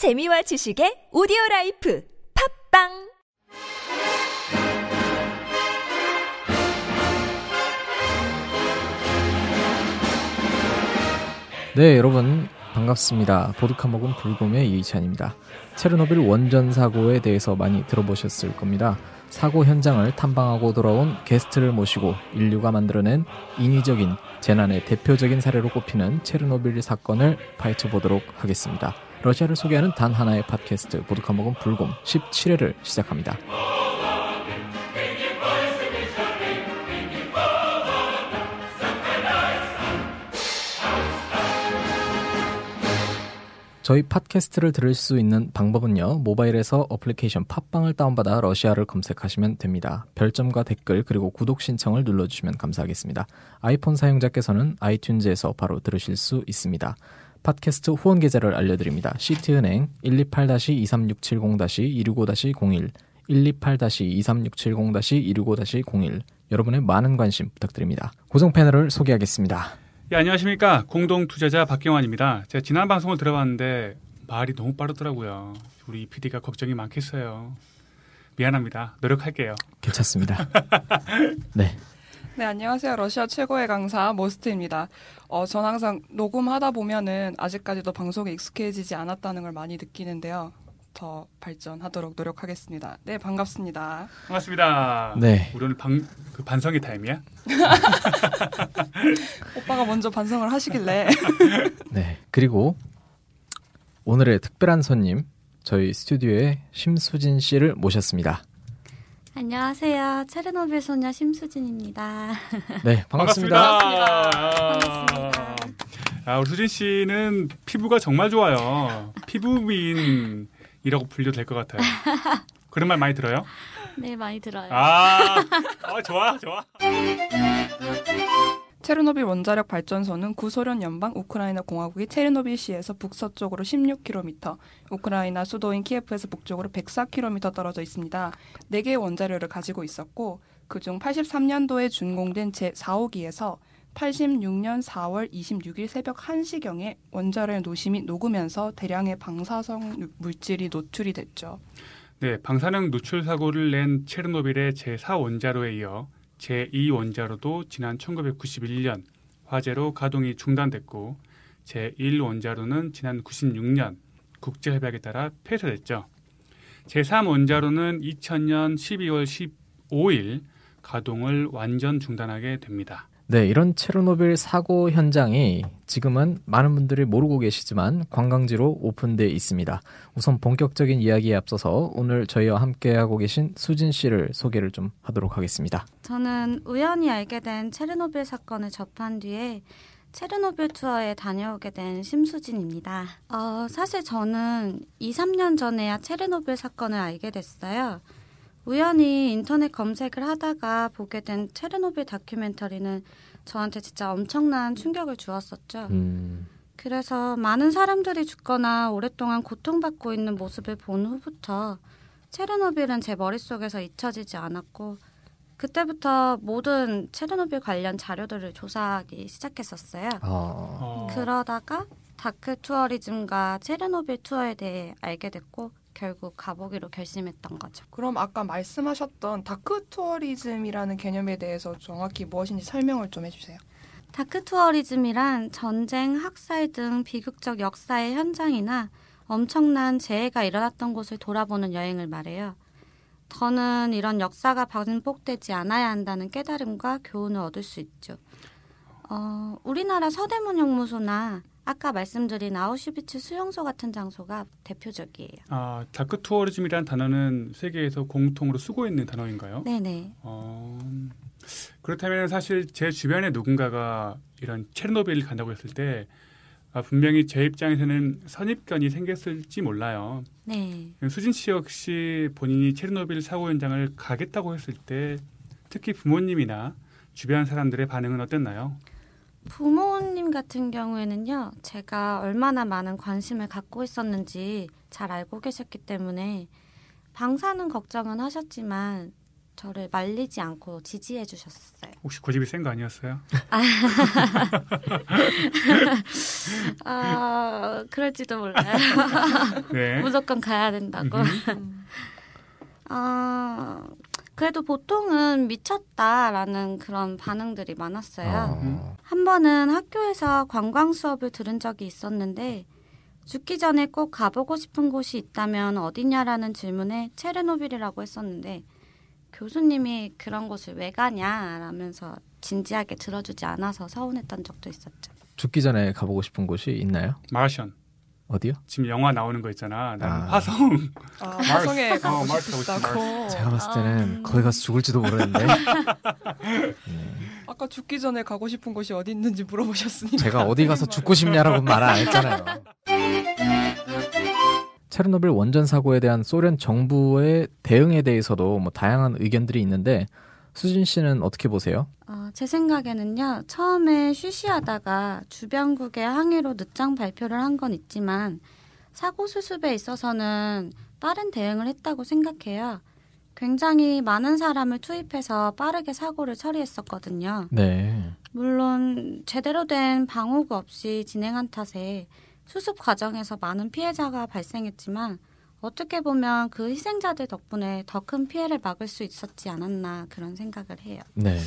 재미와 지식의 오디오 life 팟빵 네, 여러분 반갑습니다. 보드카 먹은 불곰의 이희찬입니다. 체르노빌 원전 사고에 대해서 많이 들어보셨을 겁니다. 사고 현장을 탐방하고 돌아온 게스트를 모시고 인류가 만들어낸 인위적인 재난의 대표적인 사례로 꼽히는 체르노빌 사건을 파헤쳐 보도록 하겠습니다. 러시아를 소개하는 단 하나의 팟캐스트 보드카 먹은 불곰 17회를 시작합니다. 저희 팟캐스트를 들을 수 있는 방법은요. 모바일에서 어플리케이션 팟빵을 다운받아 러시아를 검색하시면 됩니다. 별점과 댓글 그리고 구독 신청을 눌러주시면 감사하겠습니다. 아이폰 사용자께서는 아이튠즈에서 바로 들으실 수 있습니다. 팟캐스트 후원 계좌를 알려드립니다. 시티은행 128-23670-265-01 128-23670-265-01 여러분의 많은 관심 부탁드립니다. 고정 패널을 소개하겠습니다. 예, 안녕하십니까. 공동 투자자 박경환입니다. 제가 지난 방송을 들어봤는데 말이 너무 빠르더라고요. 우리 PD가 걱정이 많겠어요. 미안합니다. 노력할게요. 괜찮습니다. 네. 네, 안녕하세요. 러시아 최고의 강사 모스트입니다. 어, 전 항상 녹음하다 보면은 아직까지도 방송에 익숙해지지 않았다는 걸 많이 느끼는데요. 더 발전하도록 노력하겠습니다. 네, 반갑습니다. 반갑습니다. 네. 우리 오늘 방, 그 반성의 타임이야? 오빠가 먼저 반성을 하시길래. 네. 그리고 오늘의 특별한 손님 저희 스튜디오에 심수진 씨를 모셨습니다. 안녕하세요. 체르노빌 소녀 심수진입니다. 네, 반갑습니다. 반갑습니다. 아, 우리 수진 씨는 피부가 정말 좋아요. 피부미인이라고 불려도 될것 같아요. 그런 말 많이 들어요? 네, 많이 들어요. 아, 아 좋아, 좋아. 체르노빌 원자력 발전소는 구소련 연방 우크라이나 공화국이 체르노빌시에서 북서쪽으로 16km, 우크라이나 수도인 키예프에서 북쪽으로 104km 떨어져 있습니다. 4개의 원자료를 가지고 있었고 그중 83년도에 준공된 제4호기에서 86년 4월 26일 새벽 1시경에 원자로의 노심이 녹으면서 대량의 방사성 물질이 노출이 됐죠. 네, 방사능 노출 사고를 낸 체르노빌의 제4원자로에 이어 제2원자로도 지난 1991년 화재로 가동이 중단됐고 제1원자로는 지난 96년 국제협약에 따라 폐쇄됐죠. 제3원자로는 2000년 12월 15일 가동을 완전 중단하게 됩니다. 네, 이런 체르노빌 사고 현장이 지금은 많은 분들이 모르고 계시지만 관광지로 오픈돼 있습니다. 우선 본격적인 이야기에 앞서서 오늘 저희와 함께하고 계신 수진 씨를 소개를 좀 하도록 하겠습니다. 저는 우연히 알게 된 체르노빌 사건을 접한 뒤에 체르노빌 투어에 다녀오게 된 심수진입니다. 어, 사실 저는 2, 3년 전에야 체르노빌 사건을 알게 됐어요. 우연히 인터넷 검색을 하다가 보게 된 체르노빌 다큐멘터리는 저한테 진짜 엄청난 충격을 주었었죠. 음, 그래서 많은 사람들이 죽거나 오랫동안 고통받고 있는 모습을 본 후부터 체르노빌은 제 머릿속에서 잊혀지지 않았고 그때부터 모든 체르노빌 관련 자료들을 조사하기 시작했었어요. 아, 어, 그러다가 dark tourism과 체르노빌 투어에 대해 알게 됐고 결국 가보기로 결심했던 거죠. 그럼 아까 말씀하셨던 dark tourism이라는 개념에 대해서 정확히 무엇인지 설명을 좀 해주세요. dark tourism이란 전쟁, 학살 등 비극적 역사의 현장이나 엄청난 재해가 일어났던 곳을 돌아보는 여행을 말해요. 저는 이런 역사가 반복되지 않아야 한다는 깨달음과 교훈을 얻을 수 있죠. 어, 우리나라 서대문 형무소나 아까 말씀드린 아우슈비츠 수용소 같은 장소가 대표적이에요. 아, dark tourism이라는 단어는 세계에서 공통으로 쓰고 있는 단어인가요? 네네. 어, 그렇다면 사실 제 주변에 누군가가 이런 체르노빌 간다고 했을 때 아, 분명히 제 입장에서는 선입견이 생겼을지 몰라요. 네. 수진 씨 역시 본인이 체르노빌 사고 현장을 가겠다고 했을 때 특히 부모님이나 주변 사람들의 반응은 어땠나요? 부모님 같은 경우에는요, 제가 얼마나 많은 관심을 갖고 있었는지 잘 알고 계셨기 때문에 방사능 걱정은 하셨지만 저를 말리지 않고 지지해 주셨어요. 혹시 고집이 센 거 아니었어요? 아, 그럴지도 몰라요. 네. 무조건 가야 된다고. 아, 그래도 보통은 미쳤다라는 그런 반응들이 많았어요. 어, 한 번은 학교에서 관광 수업을 들은 적이 있었는데 죽기 전에 꼭 가보고 싶은 곳이 있다면 어디냐라는 질문에 체르노빌이라고 했었는데 교수님이 그런 곳을 왜 가냐라면서 진지하게 들어주지 않아서 서운했던 적도 있었죠. 죽기 전에 가보고 싶은 곳이 있나요? 마션. 어디요? 지금 영화 나오는 거 있잖아. 아. 화성. 아, 화성에 마르스. 가고 어, 싶다고. 제가 봤을 때는 음. 거기 가서 죽을지도 모르는데 아까 죽기 전에 가고 싶은 곳이 어디 있는지 물어보셨으니까. 제가 어디 가서 죽고 싶냐라고 말 안 했잖아요. 체르노빌 원전 사고에 대한 소련 정부의 대응에 대해서도 뭐 다양한 의견들이 있는데 수진 씨는 어떻게 보세요? 어, 제 생각에는요, 처음에 쉬쉬하다가 주변국의 항의로 늦장 발표를 한 건 있지만, 사고 수습에 있어서는 빠른 대응을 했다고 생각해요. 굉장히 많은 사람을 투입해서 빠르게 사고를 처리했었거든요. 네. 물론, 제대로 된 방호구 없이 진행한 탓에 수습 과정에서 많은 피해자가 발생했지만, 어떻게 보면 그 희생자들 덕분에 더 큰 피해를 막을 수 있었지 않았나 그런 생각을 해요. 네.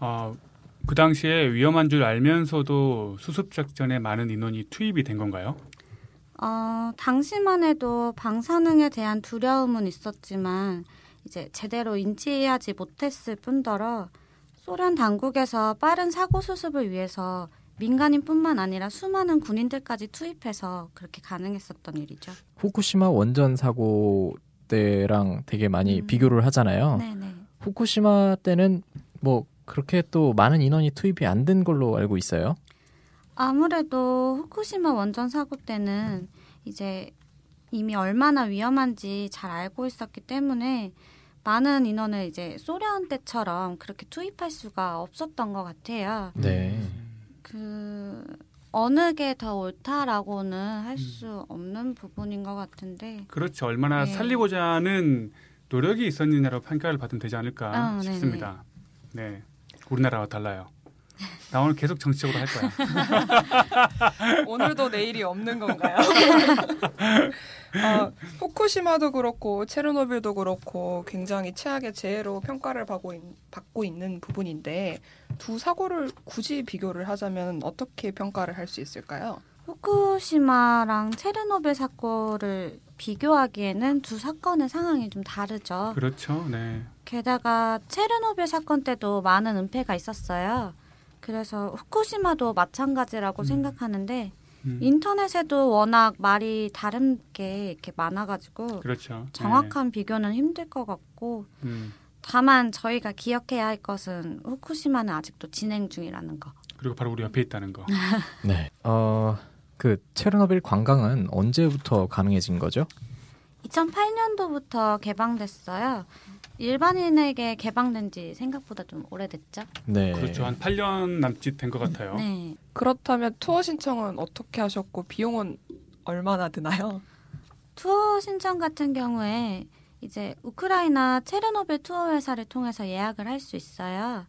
어, 그 당시에 위험한 줄 알면서도 수습 작전에 많은 인원이 투입이 된 건가요? 어, 당시만 해도 방사능에 대한 두려움은 있었지만 이제 제대로 인지하지 못했을 뿐더러 소련 당국에서 빠른 사고 수습을 위해서 민간인뿐만 아니라 수많은 군인들까지 투입해서 그렇게 가능했었던 일이죠. 후쿠시마 원전 사고 때랑 되게 많이 음. 비교를 하잖아요. 네네. 후쿠시마 때는 뭐 그렇게 또 많은 인원이 투입이 안 된 걸로 알고 있어요. 아무래도 후쿠시마 원전 사고 때는 이제 이미 얼마나 위험한지 잘 알고 있었기 때문에 많은 인원을 이제 소련 때처럼 그렇게 투입할 수가 없었던 것 같아요. 네. 그 어느 게 더 옳다라고는 할수 없는 부분인 것 같은데. 그렇죠. 얼마나 네. 살리고자 하는 노력이 있었느냐로 평가를 받으면 되지 않을까 아, 네네. 싶습니다. 네. 우리나라와 달라요. 나 오늘 계속 정치적으로 할 거야. 오늘도 내일이 없는 건가요? 아, 후쿠시마도 그렇고 체르노빌도 그렇고 굉장히 최악의 재해로 평가를 받고, 있, 받고 있는 부분인데 두 사고를 굳이 비교를 하자면 어떻게 평가를 할 수 있을까요? 후쿠시마랑 체르노빌 사고를 비교하기에는 두 사건의 상황이 좀 다르죠. 그렇죠. 네. 게다가 체르노빌 사건 때도 많은 은폐가 있었어요. 그래서 후쿠시마도 마찬가지라고 음. 생각하는데 음, 인터넷에도 워낙 말이 다른 게 이렇게 많아가지고 그렇죠. 정확한 비교는 힘들 것 같고 네. 음, 다만 저희가 기억해야 할 것은 후쿠시마는 아직도 진행 중이라는 거. 그리고 바로 우리 옆에 있다는 거. 네. 어, 그 체르노빌 관광은 언제부터 가능해진 거죠? 2008년도부터 개방됐어요. 일반인에게 개방된 지 생각보다 좀 오래됐죠. 네. 그렇죠. 한 8년 남짓 된 것 같아요. 네. 그렇다면 투어 신청은 어떻게 하셨고 비용은 얼마나 드나요? 투어 신청 같은 경우에 이제 우크라이나 체르노빌 투어 회사를 통해서 예약을 할 수 있어요.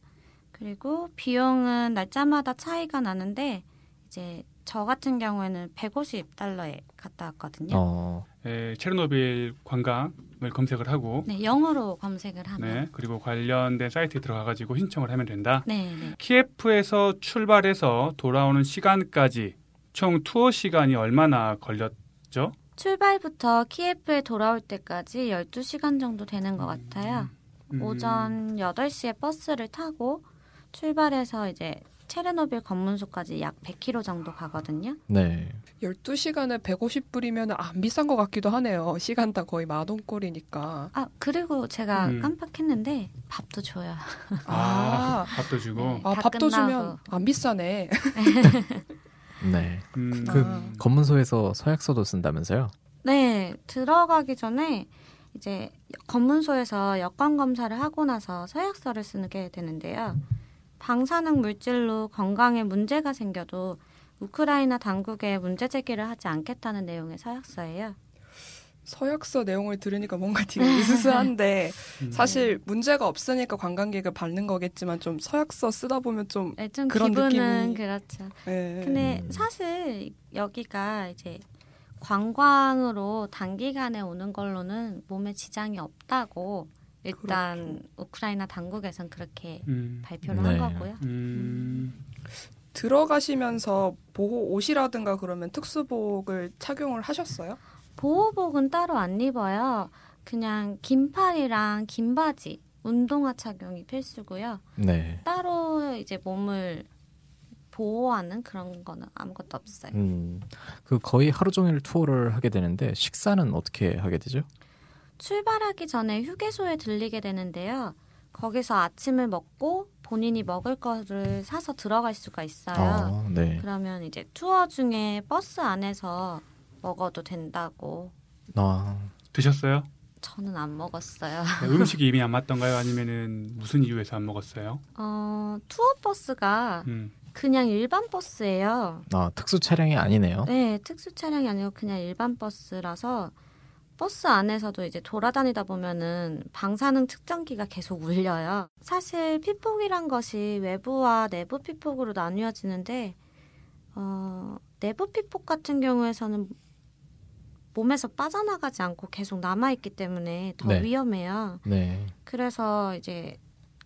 그리고 비용은 날짜마다 차이가 나는데 이제 저 같은 경우에는 150달러에 갔다 왔거든요. 어, 에, 체르노빌 관광을 검색을 하고 네, 영어로 검색을 하면 네, 그리고 관련된 사이트에 들어가 가지고 신청을 하면 된다. 네, 네. 키예프에서 출발해서 돌아오는 시간까지 총 투어 시간이 얼마나 걸렸죠? 출발부터 키예프에 돌아올 때까지 12시간 정도 되는 것 같아요. 음, 오전 8시에 버스를 타고 출발해서 이제 체르노빌 검문소까지 약 100km 정도 가거든요. 네. 12시간에 150불이면 안 비싼 것 같기도 하네요. 시간당 거의 만 원꼴이니까. 아, 그리고 제가 음. 깜빡했는데 밥도 줘요. 아, 아, 밥도 주고. 네. 아다 밥도 끝나고. 주면 안 비싸네. 네. 음, 그 음, 검문소에서 서약서도 쓴다면서요? 네, 들어가기 전에 이제 검문소에서 여권 검사를 하고 나서 서약서를 쓰게 되는데요. 방사능 물질로 건강에 문제가 생겨도 우크라이나 당국에 문제 제기를 하지 않겠다는 내용의 서약서예요. 서약서 내용을 들으니까 뭔가 되게 으스스한데 음. 사실 문제가 없으니까 관광객을 받는 거겠지만 좀 서약서 쓰다 보면 좀 네, 좀 그런 기분은 느낌이- 그렇죠. 예. 근데 음. 사실 여기가 이제 관광으로 단기간에 오는 걸로는 몸에 지장이 없다고 일단 우크라이나 당국에선 그렇게 음. 발표를 네. 한 거고요. 음. 들어가시면서 보호 옷이라든가 그러면 특수복을 착용을 하셨어요? 보호복은 따로 안 입어요. 그냥 긴팔이랑 긴 바지, 운동화 착용이 필수고요. 네. 따로 이제 몸을 보호하는 그런 거는 아무것도 없어요. 음, 그 거의 하루 종일 투어를 하게 되는데 식사는 어떻게 하게 되죠? 출발하기 전에 휴게소에 들리게 되는데요. 거기서 아침을 먹고 본인이 먹을 거를 사서 들어갈 수가 있어요. 아, 네. 그러면 이제 투어 중에 버스 안에서 먹어도 된다고 아, 드셨어요? 저는 안 먹었어요. 네, 음식이 이미 안 맞던가요? 아니면은 무슨 이유에서 안 먹었어요? 어, 투어 버스가 음. 그냥 일반 버스예요. 아 특수 차량이 아니네요. 네, 특수 차량이 아니고 그냥 일반 버스라서 버스 안에서도 이제 돌아다니다 보면은 방사능 측정기가 계속 울려요. 사실 피폭이란 것이 외부와 내부 피폭으로 나뉘어지는데 어, 내부 피폭 같은 경우에서는 몸에서 빠져나가지 않고 계속 남아있기 때문에 더 네. 위험해요. 네. 그래서 이제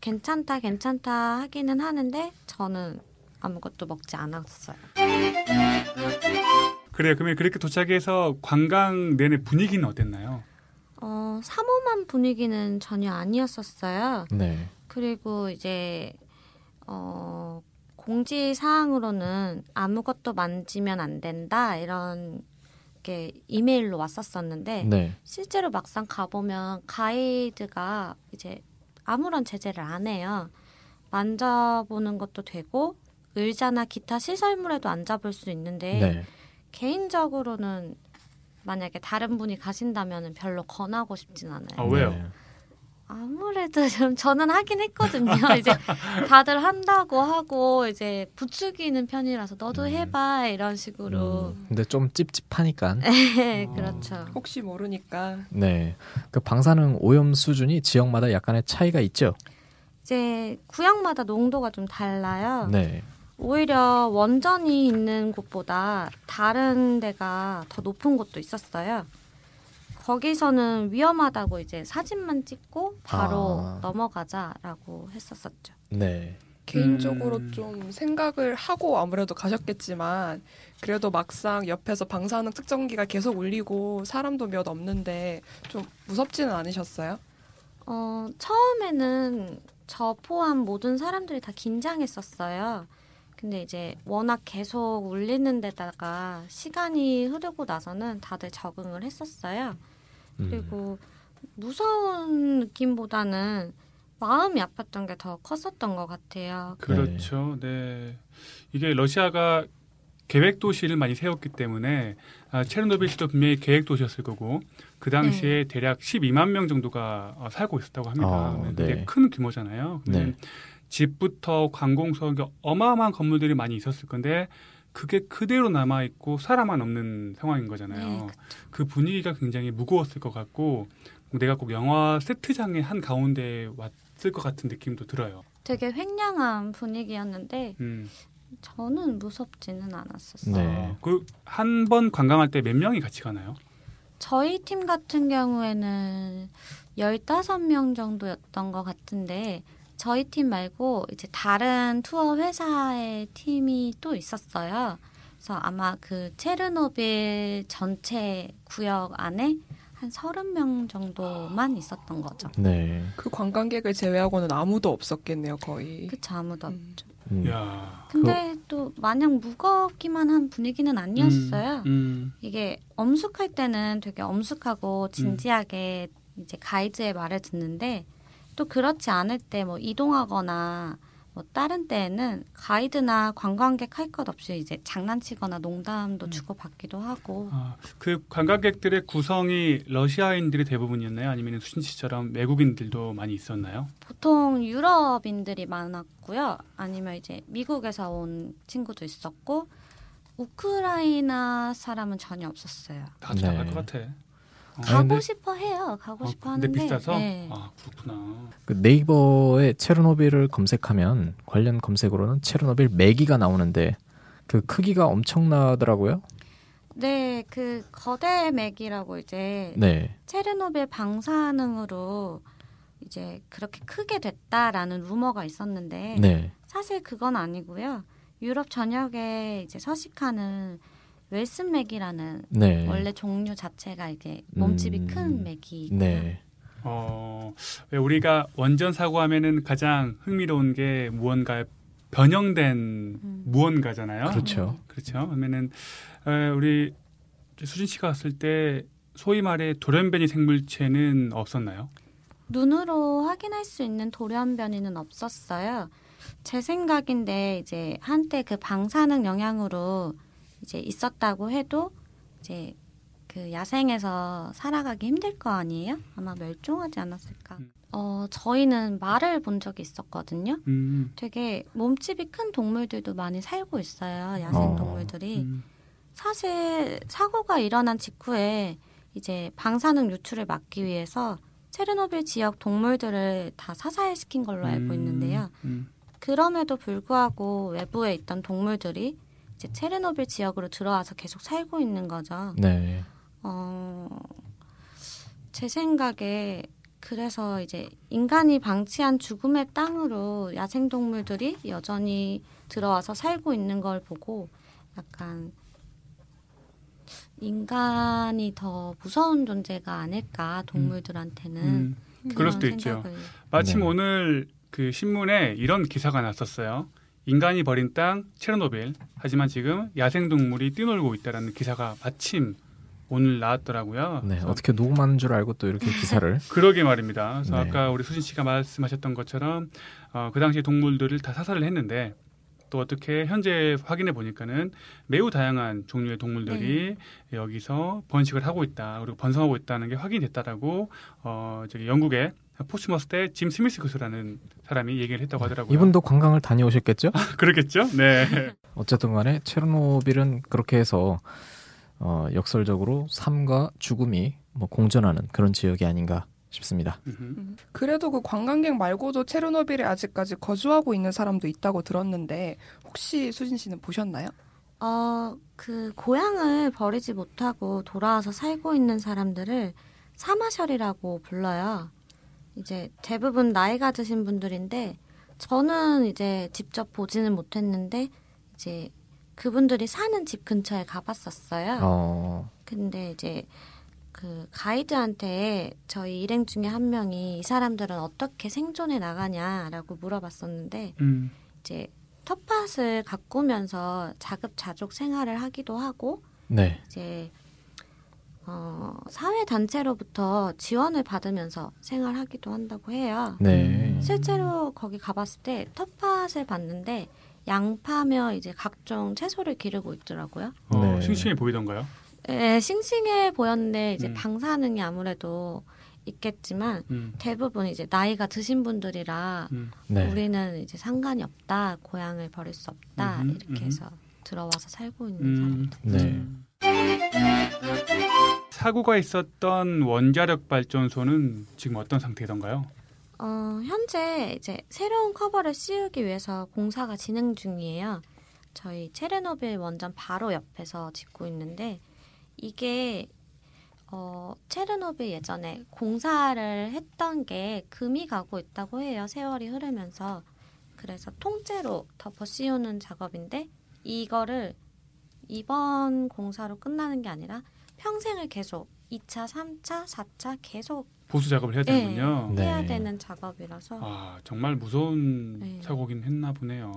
괜찮다 괜찮다 하기는 하는데 저는 아무것도 먹지 않았어요. 그래요. 그러면 그렇게 도착해서 관광 내내 분위기는 어땠나요? 어, 삼엄한 분위기는 전혀 아니었었어요. 네. 그리고 이제 어, 공지 사항으로는 아무것도 만지면 안 된다 이런 게 이메일로 왔었었는데 네. 실제로 막상 가보면 가이드가 이제 아무런 제재를 안 해요. 만져보는 것도 되고 의자나 기타 시설물에도 앉아볼 수 있는데 네. 개인적으로는 만약에 다른 분이 가신다면 별로 권하고 싶진 않아요. 아, 왜요? 네. 아무래도 좀 저는 하긴 했거든요. 이제 다들 한다고 하고 이제 부추기는 편이라서 너도 음. 해봐 이런 식으로. 음, 근데 좀 찝찝하니까. 네, 어. 그렇죠. 혹시 모르니까 네. 그 방사능 오염 수준이 지역마다 약간의 차이가 있죠. 이제 구역마다 농도가 좀 달라요. 네. 오히려 원전이 있는 곳보다 다른 데가 더 높은 곳도 있었어요. 거기서는 위험하다고 이제 사진만 찍고 바로 아. 넘어가자라고 했었었죠. 네. 개인적으로 음. 좀 생각을 하고 아무래도 가셨겠지만 그래도 막상 옆에서 방사능 측정기가 계속 울리고 사람도 몇 없는데 좀 무섭지는 않으셨어요? 어, 처음에는 저 포함 모든 사람들이 다 긴장했었어요. 근데 이제 워낙 계속 울리는 데다가 시간이 흐르고 나서는 다들 적응을 했었어요. 음. 그리고 무서운 느낌보다는 마음이 아팠던 게 더 컸었던 것 같아요. 그렇죠. 네. 이게 러시아가 계획 도시를 많이 세웠기 때문에 아, 체르노빌시도 분명히 계획 도시였을 거고 그 당시에 대략 12만 명 정도가 어, 살고 있었다고 합니다. 아, 굉장히 네. 큰 규모잖아요. 근데 네. 집부터 관공서 어마어마한 건물들이 많이 있었을 건데 그게 그대로 남아 있고 사람만 없는 상황인 거잖아요. 네, 그 분위기가 굉장히 무거웠을 것 같고 내가 꼭 영화 세트장의 한 가운데 왔을 것 같은 느낌도 들어요. 되게 횡령한 분위기였는데 음. 저는 무섭지는 않았었어요. 네. 그한 번 관광할 때 몇 명이 같이 가나요? 저희 팀 같은 경우에는 15명 정도였던 것 같은데 저희 팀 말고 이제 다른 투어 회사의 팀이 또 있었어요. 그래서 아마 그 체르노빌 전체 구역 안에 한 30명 정도만 있었던 거죠. 네. 그 관광객을 제외하고는 아무도 없었겠네요, 거의. 그쵸, 아무도 음. 없죠. 음. 야. 근데 또 마냥 무겁기만 한 분위기는 아니었어요. 음, 음. 이게 엄숙할 때는 되게 엄숙하고 진지하게 이제 가이드의 말을 듣는데 또 그렇지 않을 때 뭐 이동하거나 뭐 다른 때에는 가이드나 관광객 할 것 없이 이제 장난치거나 농담도 음. 주고받기도 하고 아, 그 관광객들의 구성이 러시아인들이 대부분이었나요? 아니면 수신 씨처럼 외국인들도 많이 있었나요? 보통 유럽인들이 많았고요. 아니면 이제 미국에서 온 친구도 있었고 우크라이나 사람은 전혀 없었어요. 다 네. 나갈 것 같아. 어. 아, 가고 근데- 싶어 해요. 가고 어, 싶어 근데 하는데 비싸서 네. 아 그렇구나. 그 네이버에 체르노빌을 검색하면 관련 검색으로는 체르노빌 매기가 나오는데 그 크기가 엄청나더라고요. 네, 그 거대 맥이라고 이제 네. 체르노빌 방사능으로 이제 그렇게 크게 됐다라는 루머가 있었는데 네. 사실 그건 아니고요. 유럽 전역에 이제 서식하는 웰슨 맥이라는 네. 원래 종류 자체가 이게 몸집이 음, 큰 맥이 네. 어, 왜 우리가 원전 사고 하면은 가장 흥미로운 게 무언가 변형된 음. 무언가잖아요. 그렇죠. 그렇죠. 그러면은 에, 우리 수진 씨가 왔을 때 소위 말해 돌연변이 생물체는 없었나요? 눈으로 확인할 수 있는 돌연변이는 없었어요. 제 생각인데 이제 한때 그 방사능 영향으로 이제 있었다고 해도 이제 그 야생에서 살아가기 힘들 거 아니에요? 아마 멸종하지 않았을까. 음. 어, 저희는 말을 본 적이 있었거든요. 음, 되게 몸집이 큰 동물들도 많이 살고 있어요. 야생 어. 동물들이. 음, 사실 사고가 일어난 직후에 이제 방사능 유출을 막기 위해서 체르노빌 지역 동물들을 다 사살시킨 걸로 알고 음, 있는데요. 음, 그럼에도 불구하고 외부에 있던 동물들이 이제 체르노빌 지역으로 들어와서 계속 살고 있는 거죠. 네. 어, 제 생각에 그래서 이제 인간이 방치한 죽음의 땅으로 야생 동물들이 여전히 들어와서 살고 있는 걸 보고 약간 인간이 더 무서운 존재가 아닐까 동물들한테는 음. 그런 그럴 수도 있죠. 생각을 마침 네. 오늘 그 신문에 이런 기사가 났었어요. 인간이 버린 땅 체르노빌. 하지만 지금 야생동물이 뛰놀고 있다라는 기사가 마침 오늘 나왔더라고요. 네. 어떻게 녹음하는 줄 알고 또 이렇게 기사를. 그러게 말입니다. 그래서 네. 아까 우리 수진 씨가 말씀하셨던 것처럼 어, 그 당시 동물들을 다 사살을 했는데 또 어떻게 현재 확인해 보니까는 매우 다양한 종류의 동물들이 여기서 번식을 하고 있다 그리고 번성하고 있다는 게 확인됐다라고 어 저기 영국의 포츠머스대 짐 스미스 교수라는 사람이 얘기를 했다고 하더라고요. 이분도 관광을 다녀오셨겠죠? 그렇겠죠? 네. 어쨌든 간에 체르노빌은 그렇게 해서 어, 역설적으로 삶과 죽음이 뭐 공존하는 그런 지역이 아닌가 싶습니다. 음. 그래도 그 관광객 말고도 체르노빌에 아직까지 거주하고 있는 사람도 있다고 들었는데 혹시 수진 씨는 보셨나요? 어, 그 고향을 버리지 못하고 돌아와서 살고 있는 사람들을 사마셜이라고 불러요. 이제 대부분 나이가 드신 분들인데 저는 이제 직접 보지는 못했는데 이제 그분들이 사는 집 근처에 가봤었어요. 어, 근데 이제 그 가이드한테 저희 일행 중에 한 명이 이 사람들은 어떻게 생존해 나가냐라고 물어봤었는데 음. 이제 텃밭을 가꾸면서 자급자족 생활을 하기도 하고 네. 이제 어, 사회 단체로부터 지원을 받으면서 생활하기도 한다고 해요. 네. 실제로 거기 가봤을 때 텃밭을 봤는데 양파며 이제 각종 채소를 기르고 있더라고요. 어, 네. 싱싱해 보이던가요? 예, 싱싱해 보였는데 이제 음. 방사능이 아무래도 있겠지만 음. 대부분 이제 나이가 드신 분들이라 음. 네. 우리는 이제 상관이 없다, 고향을 버릴 수 없다 음흠, 이렇게 음흠. 해서 들어와서 살고 있는 음. 사람들. 네. 사고가 있었던 원자력 발전소는 지금 어떤 상태던가요? 어, 현재 이제 새로운 커버를 씌우기 위해서 공사가 진행 중이에요. 저희 체르노빌 원전 바로 옆에서 짓고 있는데 이게 어, 체르노빌 예전에 공사를 했던 게 금이 가고 있다고 해요. 세월이 흐르면서. 그래서 통째로 덮어 씌우는 작업인데 이거를 이번 공사로 끝나는 게 아니라 평생을 계속 2차, 3차, 4차 계속 보수 작업을 해야 네. 되는군요. 네. 해야 되는 작업이라서 아 정말 무서운 네. 사고긴 했나 보네요.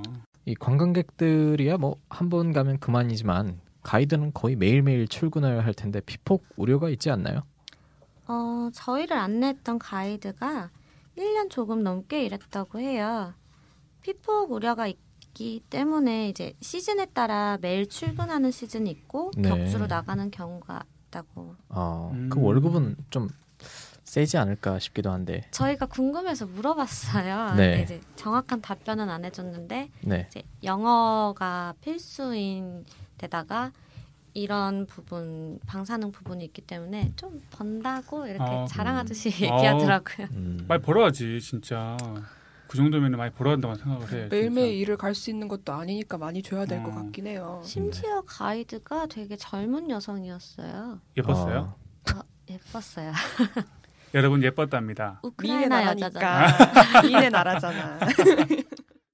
이 관광객들이야 뭐 한 번 가면 그만이지만 가이드는 거의 매일매일 출근해야 할 텐데 피폭 우려가 있지 않나요? 어, 저희를 안내했던 가이드가 1년 조금 넘게 일했다고 해요. 피폭 우려가 있 기 때문에 이제 시즌에 따라 매일 출근하는 시즌이 있고 네. 격수로 나가는 경우가 있다고. 어, 음. 그 월급은 좀 세지 않을까 싶기도 한데. 저희가 궁금해서 물어봤어요. 네. 이제 정확한 답변은 안 해줬는데 네. 이제 영어가 필수인 데다가 이런 부분 방사능 부분이 있기 때문에 좀 번다고 이렇게 아, 자랑하듯이 음. 얘기하더라고요. 음. 많이 벌어야지 진짜. 그 정도면 많이 벌어야 한다고 생각을 해. 매일매일 일을 갈 수 있는 것도 아니니까 많이 줘야 될것 어. 같긴 해요. 심지어 가이드가 되게 젊은 여성이었어요. 예뻤어요. 아, 예뻤어요. 여러분 예뻤답니다. 우크라이나 여자잖아. 미인의 나라잖아.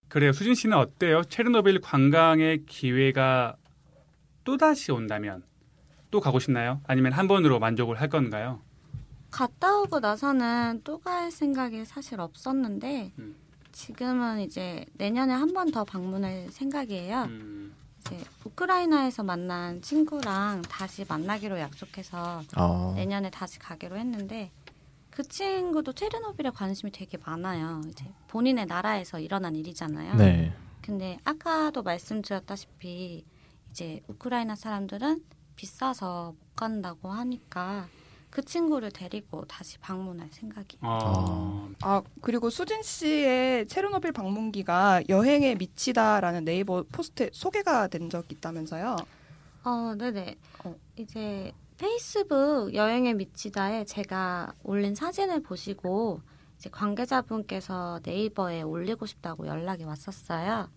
그래요. 수진 씨는 어때요? 체르노빌 관광의 기회가 또 다시 온다면 또 가고 싶나요? 아니면 한 번으로 만족을 할 건가요? 갔다 오고 나서는 또 갈 생각이 사실 없었는데 음. 지금은 이제 내년에 한 번 더 방문할 생각이에요. 음, 이제 우크라이나에서 만난 친구랑 다시 만나기로 약속해서 어. 내년에 다시 가기로 했는데 그 친구도 체르노빌에 관심이 되게 많아요. 이제 본인의 나라에서 일어난 일이잖아요. 네. 근데 아까도 말씀드렸다시피 이제 우크라이나 사람들은 비싸서 못 간다고 하니까 그 친구를 데리고 다시 방문할 생각이에요. 어, 아 그리고 수진 씨의 체르노빌 방문기가 여행에 미치다라는 네이버 포스트에 소개가 된 적 있다면서요? 어, 네네. 어. 이제 페이스북 여행에 미치다에 제가 올린 사진을 보시고 이제 관계자분께서 네이버에 올리고 싶다고 연락이 왔었어요.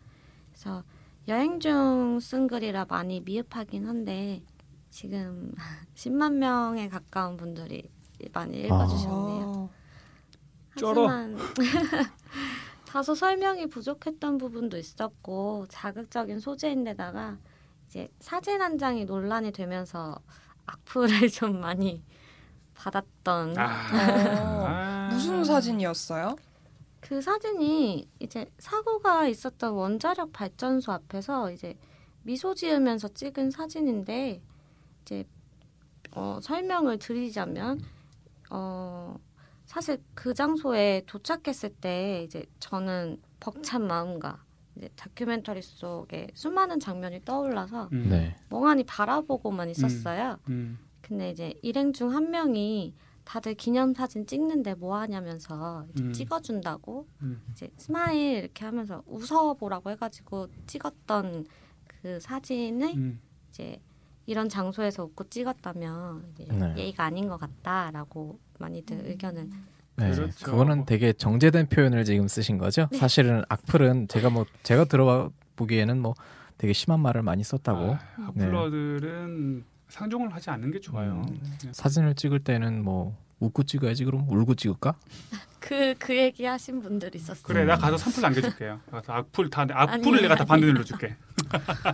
그래서 여행 중 쓴 글이라 많이 미흡하긴 한데 지금 10만 명에 가까운 분들이 많이 읽어주셨네요. 아. 하지만 다소 설명이 부족했던 부분도 있었고 자극적인 소재인데다가 이제 사진 한 장이 논란이 되면서 악플을 좀 많이 받았던 아, 어, 아. 무슨 사진이었어요? 그 사진이 이제 사고가 있었던 원자력 발전소 앞에서 이제 미소 지으면서 찍은 사진인데 이제 어, 설명을 드리자면 어, 사실 그 장소에 도착했을 때 이제 저는 벅찬 마음과 이제 다큐멘터리 속에 수많은 장면이 떠올라서 음, 네. 멍하니 바라보고만 있었어요. 음, 근데 이제 일행 중 한 명이 다들 기념사진 찍는데 뭐 하냐면서 이제 음. 찍어준다고 음. 이제 smile 이렇게 하면서 웃어보라고 해가지고 찍었던 그 사진을 음. 이제 이런 장소에서 웃고 찍었다면 네. 예의가 아닌 것 같다라고 많이들 의견을 네. 그렇죠. 그거는 되게 정제된 표현을 지금 쓰신 거죠? 사실은 악플은 제가 뭐 제가 들어봐 보기에는 뭐 되게 심한 말을 많이 썼다고 아, 핫플러들은 상종을 하지 않는 게 좋아요. 음. 사진을 찍을 때는 뭐 웃고 찍어야지 그럼 울고 찍을까? 그그 얘기 하신 분들이 있었어요. 그래, 나 가서 선플 남겨줄게요. 가서 악플 다 악플을 아니, 내가 다 아니. 반대 눌러줄게.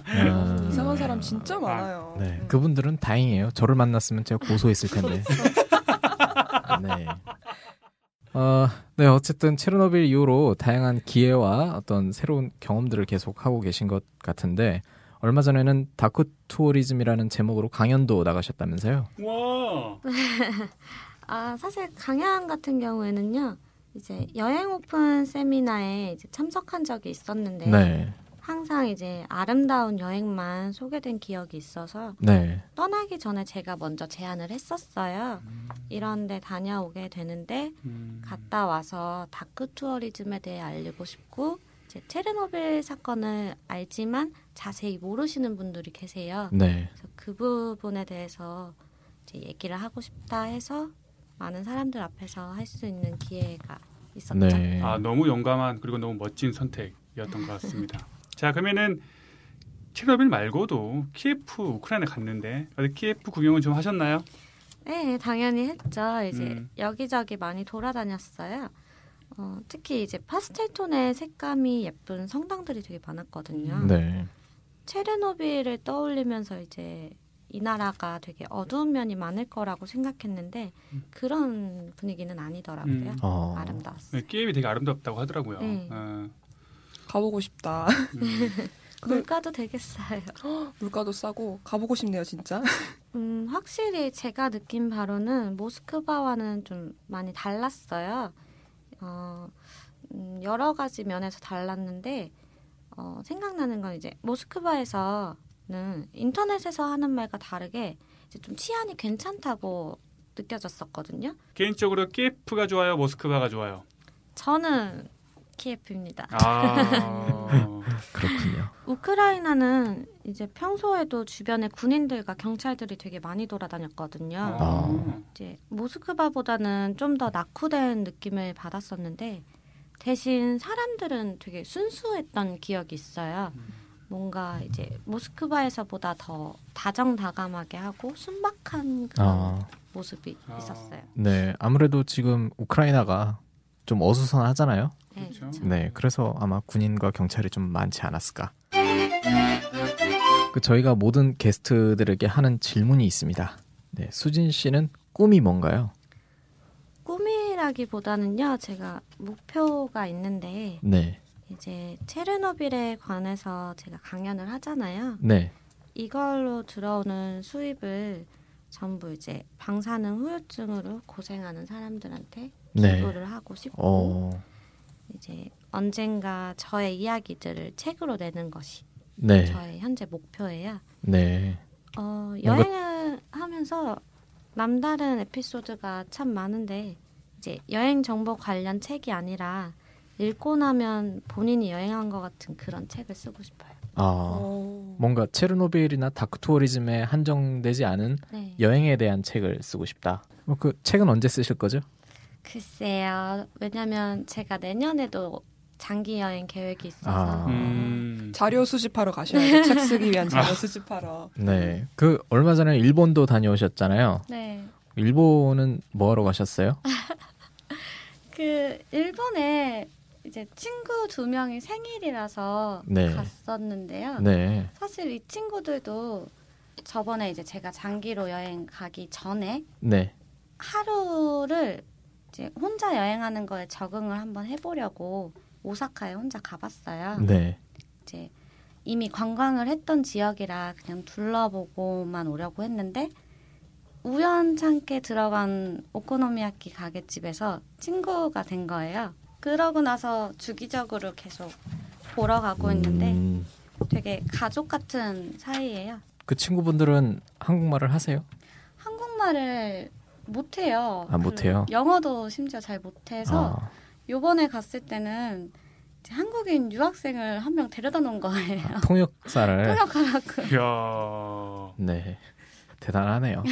음. 이상한 사람 진짜 많아요. 네, 음. 그분들은 다행이에요. 저를 만났으면 제가 고소했을 텐데. 네. 어, 네, 어쨌든 체르노빌 이후로 다양한 기회와 어떤 새로운 경험들을 계속 하고 계신 것 같은데 얼마 전에는 dark tourism이라는 제목으로 강연도 나가셨다면서요? 와, 아 사실 강연 같은 경우에는요 이제 여행 오픈 세미나에 이제 참석한 적이 있었는데 네, 항상 이제 아름다운 여행만 소개된 기억이 있어서 네, 떠나기 전에 제가 먼저 제안을 했었어요. 이런데 다녀오게 되는데 음. 갔다 와서 dark tourism에 대해 알리고 싶고 이제 체르노빌 사건을 알지만 자세히 모르시는 분들이 계세요. 네. 그래서 그 부분에 대해서 이제 얘기를 하고 싶다 해서 많은 사람들 앞에서 할 수 있는 기회가 있었죠. 네. 아 너무 용감한 그리고 너무 멋진 선택이었던 것 같습니다. 자 그러면은 체르노빌 말고도 키예프 우크라이나 갔는데 어디 키예프 구경은 좀 하셨나요? 네, 당연히 했죠. 이제 음. 여기저기 많이 돌아다녔어요. 어, 특히 이제 파스텔 톤의 색감이 예쁜 성당들이 되게 많았거든요. 네. 체르노빌을 떠올리면서 이제 이 나라가 되게 어두운 면이 많을 거라고 생각했는데 음. 그런 분위기는 아니더라고요. 음. 어. 아름다웠어요. 네, 키예프이 되게 아름답다고 하더라고요. 네. 어, 가보고 싶다. 음. 물가도 되게 싸요. 물가도 싸고 가보고 싶네요, 진짜. 음, 확실히 제가 느낀 바로는 모스크바와는 좀 많이 달랐어요. 어, 음, 여러 가지 면에서 달랐는데 어, 생각나는 건 이제 모스크바에서는 인터넷에서 하는 말과 다르게 이제 좀 치안이 괜찮다고 느껴졌었거든요. 개인적으로 키예프가 좋아요, 모스크바가 좋아요. 저는 키예프입니다. 아. 그렇군요. 우크라이나는 이제 평소에도 주변에 군인들과 경찰들이 되게 많이 돌아다녔거든요. 아. 이제 모스크바보다는 좀 더 낙후된 느낌을 받았었는데 대신 사람들은 되게 순수했던 기억이 있어요. 뭔가 이제 모스크바에서보다 더 다정다감하게 하고 순박한 그런 아, 모습이 아. 있었어요. 네. 아무래도 지금 우크라이나가 좀 어수선하잖아요. 네, 그렇죠. 그렇죠. 네. 그래서 아마 군인과 경찰이 좀 많지 않았을까. 그 저희가 모든 게스트들에게 하는 질문이 있습니다. 네. 수진 씨는 꿈이 뭔가요? 꿈이라기보다는요, 제가 목표가 있는데 네. 이제 체르노빌에 관해서 제가 강연을 하잖아요. 네. 이걸로 들어오는 수입을 전부 이제 방사능 후유증으로 고생하는 사람들한테 네. 기부를 하고 싶고 어, 이제 언젠가 저의 이야기들을 책으로 내는 것이 네. 저의 현재 목표예요. 네. 어, 여행을 하면서 남다른 에피소드가 참 많은데 이제 여행 정보 관련 책이 아니라 읽고 나면 본인이 여행한 것 같은 그런 책을 쓰고 싶어요. 아, 오. 뭔가 체르노빌이나 dark tourism에 한정되지 않은 네. 여행에 대한 책을 쓰고 싶다. 어, 그 책은 언제 쓰실 거죠? 글쎄요. 왜냐면 제가 내년에도 장기 여행 계획이 있어서 아. 음. 자료 수집하러 가셔야죠. 책 쓰기 위한 자료 수집하러. 네. 그 얼마 전에 일본도 다녀오셨잖아요. 네. 일본은 뭐 하러 가셨어요? 그 일본에 이제 친구 두 명이 생일이라서 네. 갔었는데요. 네. 사실 이 친구들도 저번에 이제 제가 장기로 여행 가기 전에 네. 하루를 이제 혼자 여행하는 거에 적응을 한번 해보려고 오사카에 혼자 가봤어요. 네. 이제 이미 관광을 했던 지역이라 그냥 둘러보고만 오려고 했는데 우연찮게 들어간 오코노미야키 가게집에서 친구가 된 거예요. 그러고 나서 주기적으로 계속 보러 가고 있는데 음, 되게 가족 같은 사이예요. 그 친구분들은 한국말을 하세요? 한국말을 못해요. 아, 못해요? 그리고 영어도 심지어 잘 못해서 아, 요번에 갔을 때는 한국인 유학생을 한 명 데려다 놓은 거예요. 통역사를 통역하라고. 이야. 네. 대단하네요.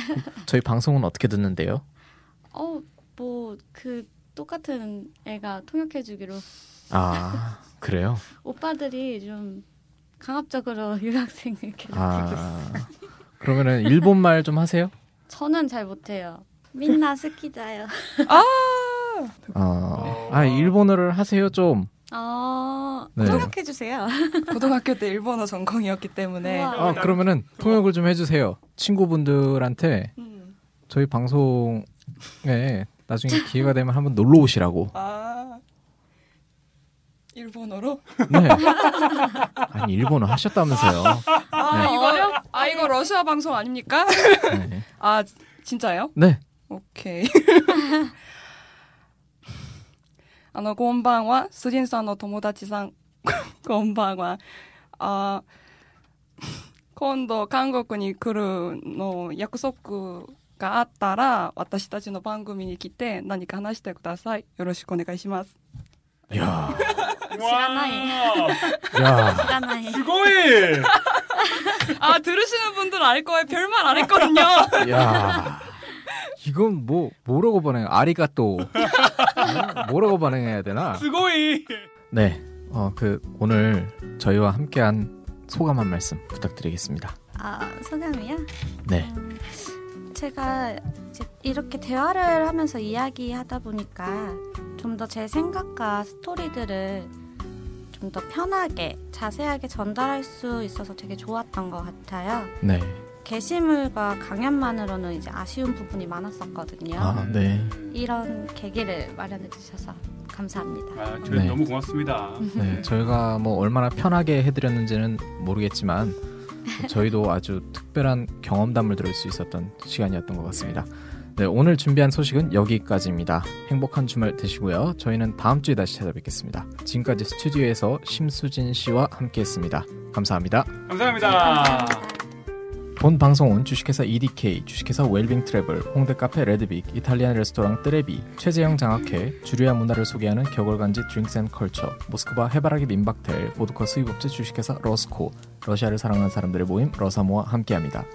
저희 방송은 어떻게 듣는데요? 어, 뭐 그 똑같은 애가 통역해주기로 아, 그래요? 오빠들이 좀 강압적으로 유학생을 계속 아. 그러면은 일본말 좀 하세요? 저는 잘 못해요. 민나 스키자요. 어. 아, 일본어를 하세요 좀. 어, 네. 통역해 주세요. 고등학교 때 일본어 전공이었기 때문에. 우와. 아, 그러면은 통역을 좀 해주세요. 친구분들한테 음. 저희 방송에 나중에 기회가 되면 한번 놀러 오시라고. 아 일본어로? 네. 아니 일본어 하셨다면서요. 아 네. 이거 아 이거 러시아 방송 아닙니까? 네. 아 진짜요? 네. オッケー。あの、こんばんは。スジンさんの友達さん。こんばんは。あ今度、韓国に来るの約束があったら、私たちの番組に来て何か話してください。よろしくお願いします。 야, 와. 야, 하나에. 스고이. 아, 들으시는 분들 알 거예요. 별말 안 했거든요. 야. 이건 뭐 뭐라고 반응? 아리가또. 어? 뭐라고 반응해야 되나? 스고이. 네. 어, 그 오늘 저희와 함께한 소감 한 말씀 부탁드리겠습니다. 아, 소감이요? 네. 음, 제가 이제 이렇게 대화를 하면서 이야기하다 보니까 좀 더 제 생각과 스토리들을 좀 더 편하게 자세하게 전달할 수 있어서 되게 좋았던 것 같아요. 네. 게시물과 강연만으로는 이제 아쉬운 부분이 많았었거든요. 아, 네. 이런 계기를 마련해 주셔서 감사합니다. 아, 저희 네. 너무 고맙습니다. 네, 저희가 뭐 얼마나 편하게 해드렸는지는 모르겠지만 저희도 아주 특별한 경험담을 들을 수 있었던 시간이었던 것 같습니다. 네, 오늘 준비한 소식은 여기까지입니다. 행복한 주말 되시고요. 저희는 다음 주에 다시 찾아뵙겠습니다. 지금까지 스튜디오에서 심수진 씨와 함께했습니다. 감사합니다. 감사합니다. 감사합니다. 본 방송은 주식회사 EDK, 주식회사 웰빙 트래블, 홍대 카페 레드빅, 이탈리안 레스토랑 뜨레비, 최재형 장학회, 주류와 문화를 소개하는 격월간지 드링스 앤 컬처, 모스크바 해바라기 민박텔, 보드카 수입업체 주식회사 러스코, 러시아를 사랑하는 사람들의 모임 러사모와 함께합니다.